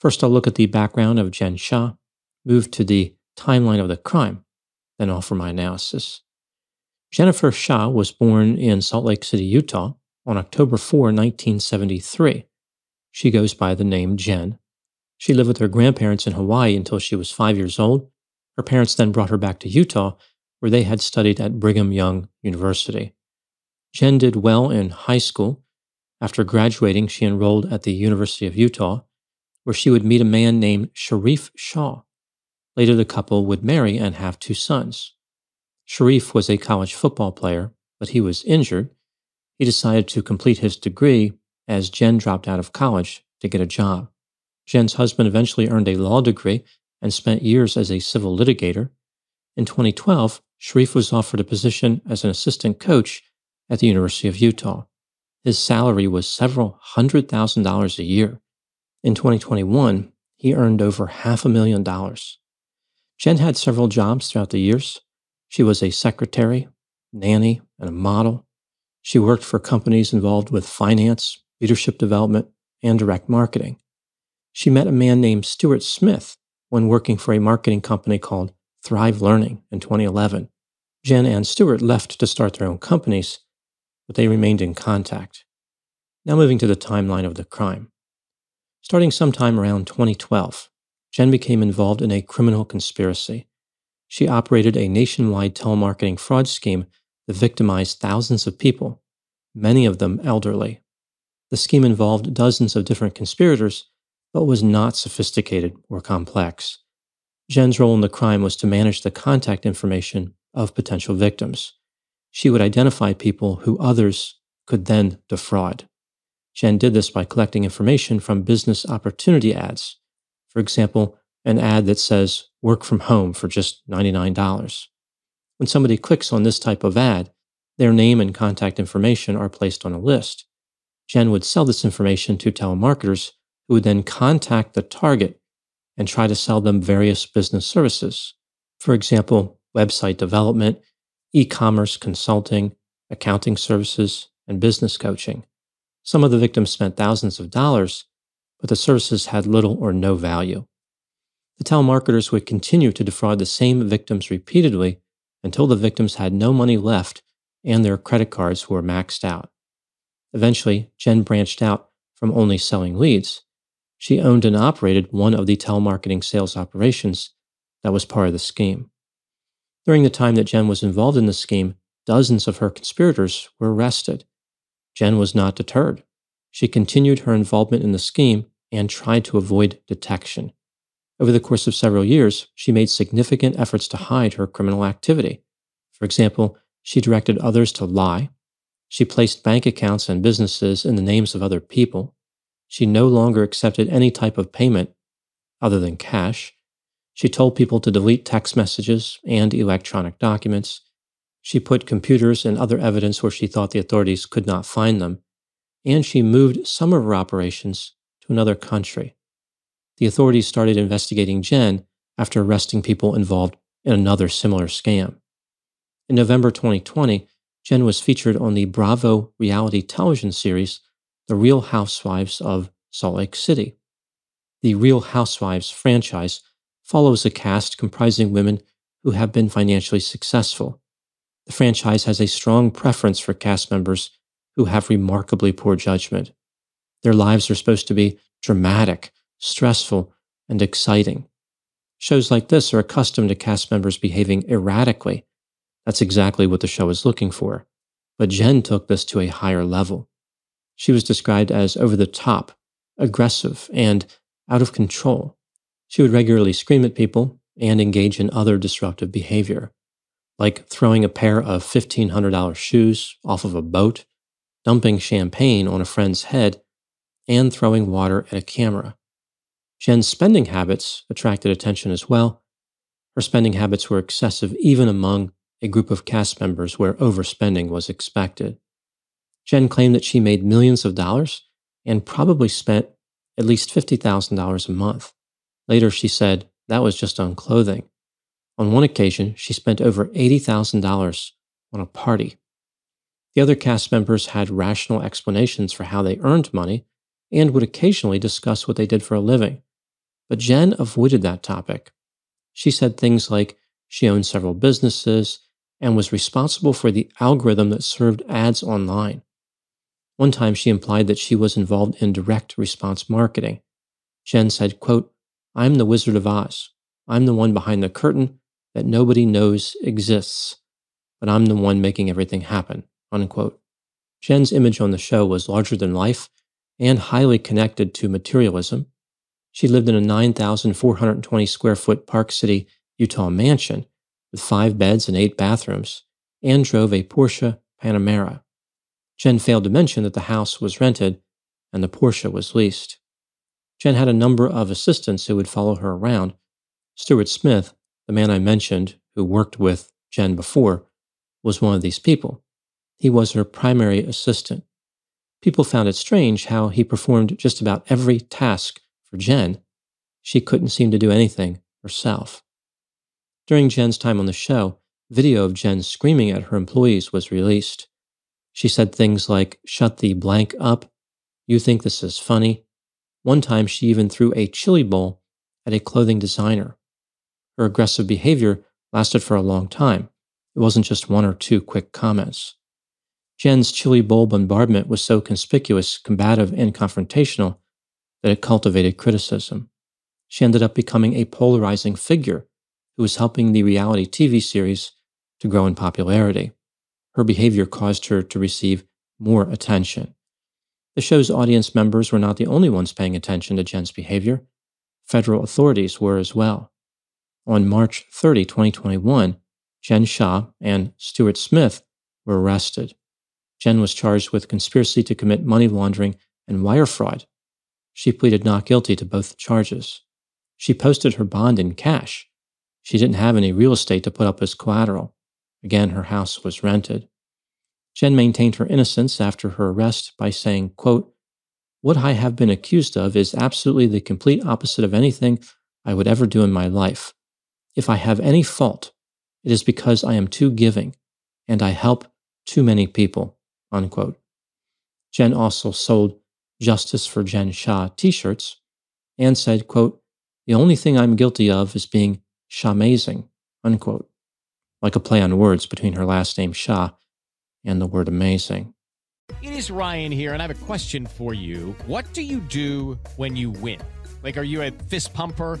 First, I'll look at the background of Jen Shah, move to the timeline of the crime, then offer my analysis. Jennifer Shah was born in Salt Lake City, Utah on October 4, 1973. She goes by the name Jen. She lived with her grandparents in Hawaii until she was five years old. Her parents then brought her back to Utah, where they had studied at Brigham Young University. Jen did well in high school. After graduating, she enrolled at the University of Utah where she would meet a man named Sharif Shah. Later, the couple would marry and have two sons. Sharif was a college football player, but he was injured. He decided to complete his degree as Jen dropped out of college to get a job. Jen's husband eventually earned a law degree and spent years as a civil litigator. In 2012, Sharif was offered a position as an assistant coach at the University of Utah. His salary was several hundred thousand dollars a year. In 2021, he earned over half a million dollars. Jen had several jobs throughout the years. She was a secretary, nanny, and a model. She worked for companies involved with finance, leadership development, and direct marketing. She met a man named Stuart Smith when working for a marketing company called Thrive Learning in 2011. Jen and Stuart left to start their own companies, but they remained in contact. Now, moving to the timeline of the crime. Starting sometime around 2012, Jen became involved in a criminal conspiracy. She operated a nationwide telemarketing fraud scheme that victimized thousands of people, many of them elderly. The scheme involved dozens of different conspirators, but was not sophisticated or complex. Jen's role in the crime was to manage the contact information of potential victims. She would identify people who others could then defraud. Jen did this by collecting information from business opportunity ads. For example, an ad that says work from home for just $99. When somebody clicks on this type of ad, their name and contact information are placed on a list. Jen would sell this information to telemarketers who would then contact the target and try to sell them various business services. For example, website development, e commerce consulting, accounting services, and business coaching. Some of the victims spent thousands of dollars, but the services had little or no value. The telemarketers would continue to defraud the same victims repeatedly until the victims had no money left and their credit cards were maxed out. Eventually, Jen branched out from only selling leads. She owned and operated one of the telemarketing sales operations that was part of the scheme. During the time that Jen was involved in the scheme, dozens of her conspirators were arrested. Jen was not deterred. She continued her involvement in the scheme and tried to avoid detection. Over the course of several years, she made significant efforts to hide her criminal activity. For example, she directed others to lie. She placed bank accounts and businesses in the names of other people. She no longer accepted any type of payment other than cash. She told people to delete text messages and electronic documents. She put computers and other evidence where she thought the authorities could not find them, and she moved some of her operations to another country. The authorities started investigating Jen after arresting people involved in another similar scam. In November 2020, Jen was featured on the Bravo reality television series, The Real Housewives of Salt Lake City. The Real Housewives franchise follows a cast comprising women who have been financially successful. The franchise has a strong preference for cast members who have remarkably poor judgment. Their lives are supposed to be dramatic, stressful, and exciting. Shows like this are accustomed to cast members behaving erratically. That's exactly what the show is looking for. But Jen took this to a higher level. She was described as over the top, aggressive, and out of control. She would regularly scream at people and engage in other disruptive behavior, like throwing a pair of $1,500 shoes off of a boat, dumping champagne on a friend's head, and throwing water at a camera. Jen's spending habits attracted attention as well. Her spending habits were excessive even among a group of cast members where overspending was expected. Jen claimed that she made millions of dollars and probably spent at least $50,000 a month. Later, she said that was just on clothing. On one occasion, she spent over $80,000 on a party. The other cast members had rational explanations for how they earned money and would occasionally discuss what they did for a living. But Jen avoided that topic. She said things like she owned several businesses and was responsible for the algorithm that served ads online. One time she implied that she was involved in direct response marketing. Jen said, quote, I'm the Wizard of Oz. I'm the one behind the curtain that nobody knows exists, but I'm the one making everything happen, unquote. Jen's image on the show was larger than life and highly connected to materialism. She lived in a 9,420 square foot Park City, Utah mansion with five beds and eight bathrooms and drove a Porsche Panamera. Jen failed to mention that the house was rented and the Porsche was leased. Jen had a number of assistants who would follow her around. Stuart Smith, the man I mentioned who worked with Jen before, was one of these people. He was her primary assistant. People found it strange how he performed just about every task for Jen. She couldn't seem to do anything herself. During Jen's time on the show, video of Jen screaming at her employees was released. She said things like, Shut the blank up. You think this is funny. One time, she even threw a chili bowl at a clothing designer. Her aggressive behavior lasted for a long time. It wasn't just one or two quick comments. Jen's chili bowl bombardment was so conspicuous, combative, and confrontational that it cultivated criticism. She ended up becoming a polarizing figure who was helping the reality TV series to grow in popularity. Her behavior caused her to receive more attention. The show's audience members were not the only ones paying attention to Jen's behavior. Federal authorities were as well. On March 30, 2021, Jen Shah and Stuart Smith were arrested. Jen was charged with conspiracy to commit money laundering and wire fraud. She pleaded not guilty to both charges. She posted her bond in cash. She didn't have any real estate to put up as collateral. Again, her house was rented. Jen maintained her innocence after her arrest by saying, quote, What I have been accused of is absolutely the complete opposite of anything I would ever do in my life. If I have any fault, it is because I am too giving and I help too many people unquote. Jen also sold Justice for Jen Shah t shirts and said, quote, The only thing I'm guilty of is being Shahmazing, unquote, like a play on words between her last name Shah and the word amazing. It is Ryan here, and I have a question for you. What do you do when you win? Like, are you a fist pumper?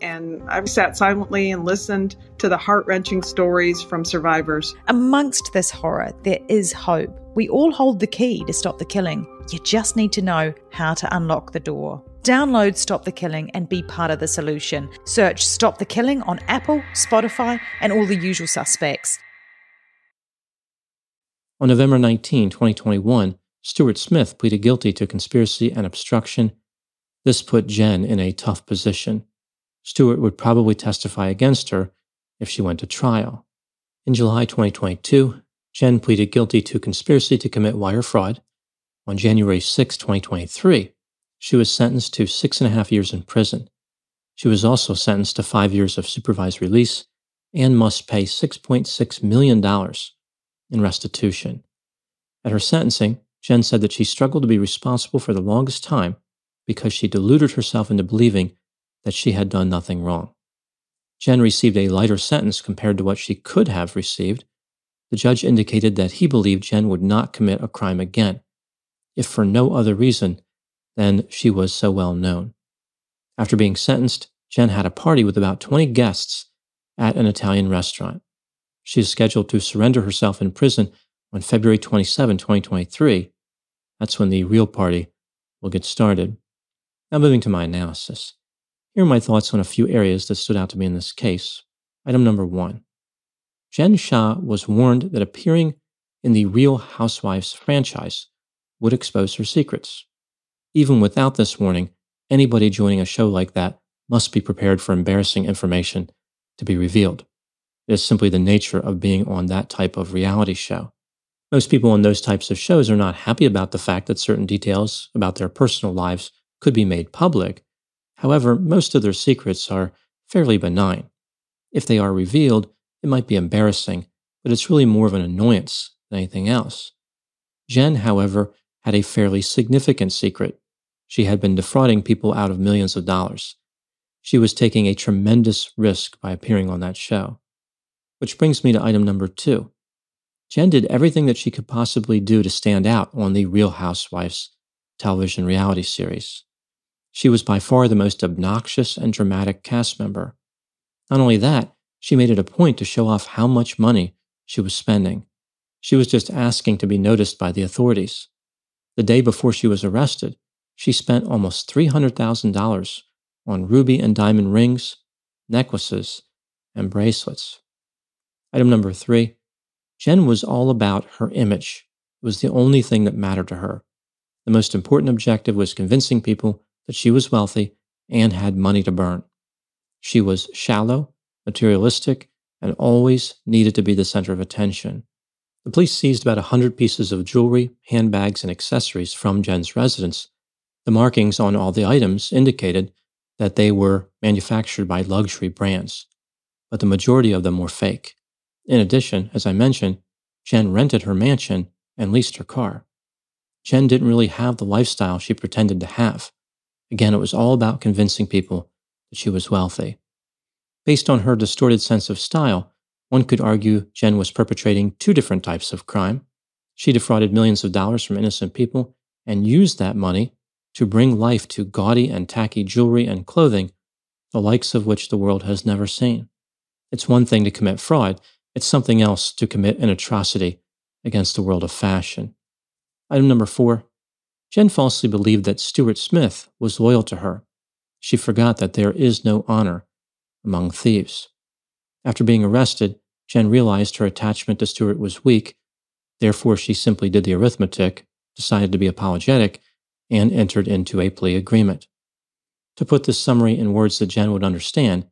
and I've sat silently and listened to the heart wrenching stories from survivors. Amongst this horror, there is hope. We all hold the key to stop the killing. You just need to know how to unlock the door. Download Stop the Killing and be part of the solution. Search Stop the Killing on Apple, Spotify, and all the usual suspects. On November 19, 2021, Stuart Smith pleaded guilty to conspiracy and obstruction. This put Jen in a tough position. Stuart would probably testify against her if she went to trial. In July 2022, Jen pleaded guilty to conspiracy to commit wire fraud. On January 6, 2023, she was sentenced to six and a half years in prison. She was also sentenced to five years of supervised release and must pay $6.6 million in restitution. At her sentencing, Jen said that she struggled to be responsible for the longest time because she deluded herself into believing that she had done nothing wrong. Jen received a lighter sentence compared to what she could have received. The judge indicated that he believed Jen would not commit a crime again, if for no other reason than she was so well known. After being sentenced, Jen had a party with about 20 guests at an Italian restaurant. She is scheduled to surrender herself in prison on February 27, 2023. That's when the real party will get started. Now, moving to my analysis. Here are my thoughts on a few areas that stood out to me in this case. Item number one Jen Shah was warned that appearing in the Real Housewives franchise would expose her secrets. Even without this warning, anybody joining a show like that must be prepared for embarrassing information to be revealed. It is simply the nature of being on that type of reality show. Most people on those types of shows are not happy about the fact that certain details about their personal lives could be made public, However, most of their secrets are fairly benign. If they are revealed, it might be embarrassing, but it's really more of an annoyance than anything else. Jen, however, had a fairly significant secret. She had been defrauding people out of millions of dollars. She was taking a tremendous risk by appearing on that show. Which brings me to item number two. Jen did everything that she could possibly do to stand out on the Real Housewives television reality series. She was by far the most obnoxious and dramatic cast member. Not only that, she made it a point to show off how much money she was spending. She was just asking to be noticed by the authorities. The day before she was arrested, she spent almost $300,000 on ruby and diamond rings, necklaces, and bracelets. Item number three Jen was all about her image. It was the only thing that mattered to her. The most important objective was convincing people that she was wealthy and had money to burn. She was shallow, materialistic, and always needed to be the center of attention. The police seized about a 100 pieces of jewelry, handbags, and accessories from Jen's residence. The markings on all the items indicated that they were manufactured by luxury brands, but the majority of them were fake. In addition, as I mentioned, Jen rented her mansion and leased her car. Jen didn't really have the lifestyle she pretended to have. Again, it was all about convincing people that she was wealthy. Based on her distorted sense of style, one could argue Jen was perpetrating two different types of crime. She defrauded millions of dollars from innocent people and used that money to bring life to gaudy and tacky jewelry and clothing, the likes of which the world has never seen. It's one thing to commit fraud, it's something else to commit an atrocity against the world of fashion. Item number four Jen falsely believed that Stuart Smith was loyal to her. She forgot that there is no honor among thieves. After being arrested, Jen realized her attachment to Stuart was weak. Therefore, she simply did the arithmetic, decided to be apologetic, and entered into a plea agreement. To put this summary in words that Jen would understand,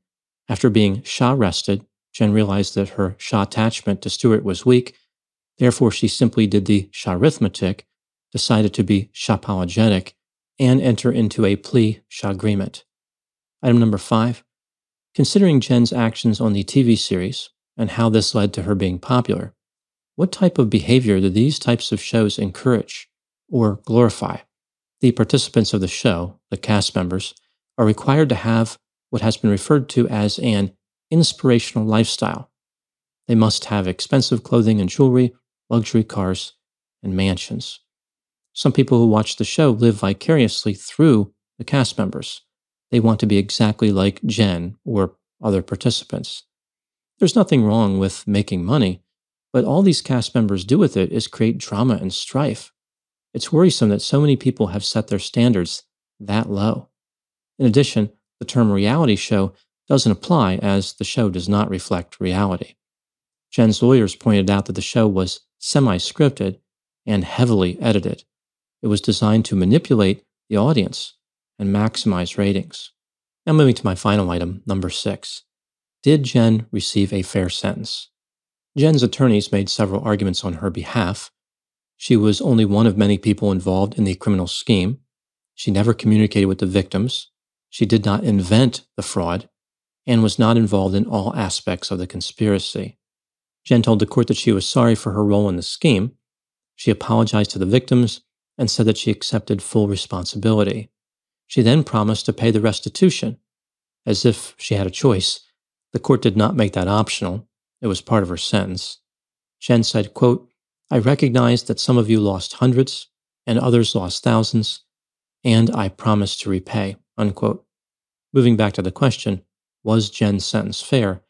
after being Shah arrested, Jen realized that her Shah attachment to Stuart was weak. Therefore, she simply did the Shah arithmetic decided to be apologetic and enter into a plea agreement. Item number five, considering Jen's actions on the TV series and how this led to her being popular, what type of behavior do these types of shows encourage or glorify? The participants of the show, the cast members, are required to have what has been referred to as an inspirational lifestyle. They must have expensive clothing and jewelry, luxury cars, and mansions. Some people who watch the show live vicariously through the cast members. They want to be exactly like Jen or other participants. There's nothing wrong with making money, but all these cast members do with it is create drama and strife. It's worrisome that so many people have set their standards that low. In addition, the term reality show doesn't apply as the show does not reflect reality. Jen's lawyers pointed out that the show was semi scripted and heavily edited. It was designed to manipulate the audience and maximize ratings. Now, moving to my final item, number six. Did Jen receive a fair sentence? Jen's attorneys made several arguments on her behalf. She was only one of many people involved in the criminal scheme. She never communicated with the victims. She did not invent the fraud and was not involved in all aspects of the conspiracy. Jen told the court that she was sorry for her role in the scheme. She apologized to the victims and said that she accepted full responsibility. She then promised to pay the restitution, as if she had a choice. The court did not make that optional. It was part of her sentence. Jen said, quote, I recognize that some of you lost hundreds and others lost thousands, and I promise to repay, unquote. Moving back to the question, was Jen's sentence fair?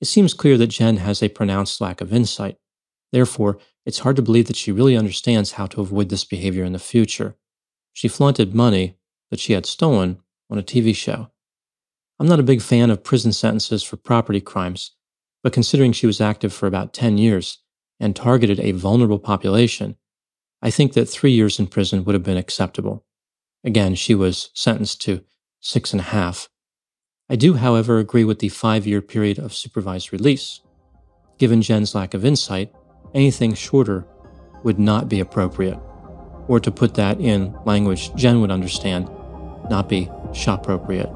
It seems clear that Jen has a pronounced lack of insight. Therefore, it's hard to believe that she really understands how to avoid this behavior in the future. She flaunted money that she had stolen on a TV show. I'm not a big fan of prison sentences for property crimes, but considering she was active for about 10 years and targeted a vulnerable population, I think that three years in prison would have been acceptable. Again, she was sentenced to six and a half. I do, however, agree with the five year period of supervised release. Given Jen's lack of insight, anything shorter would not be appropriate. Or to put that in language Jen would understand, not be shop appropriate.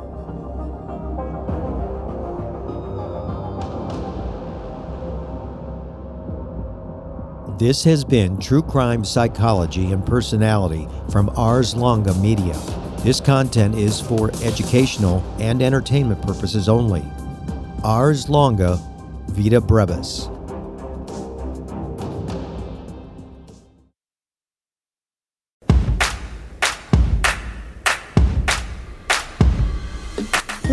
This has been True Crime Psychology and Personality from Ars Longa Media. This content is for educational and entertainment purposes only. Ars Longa Vita Brevis.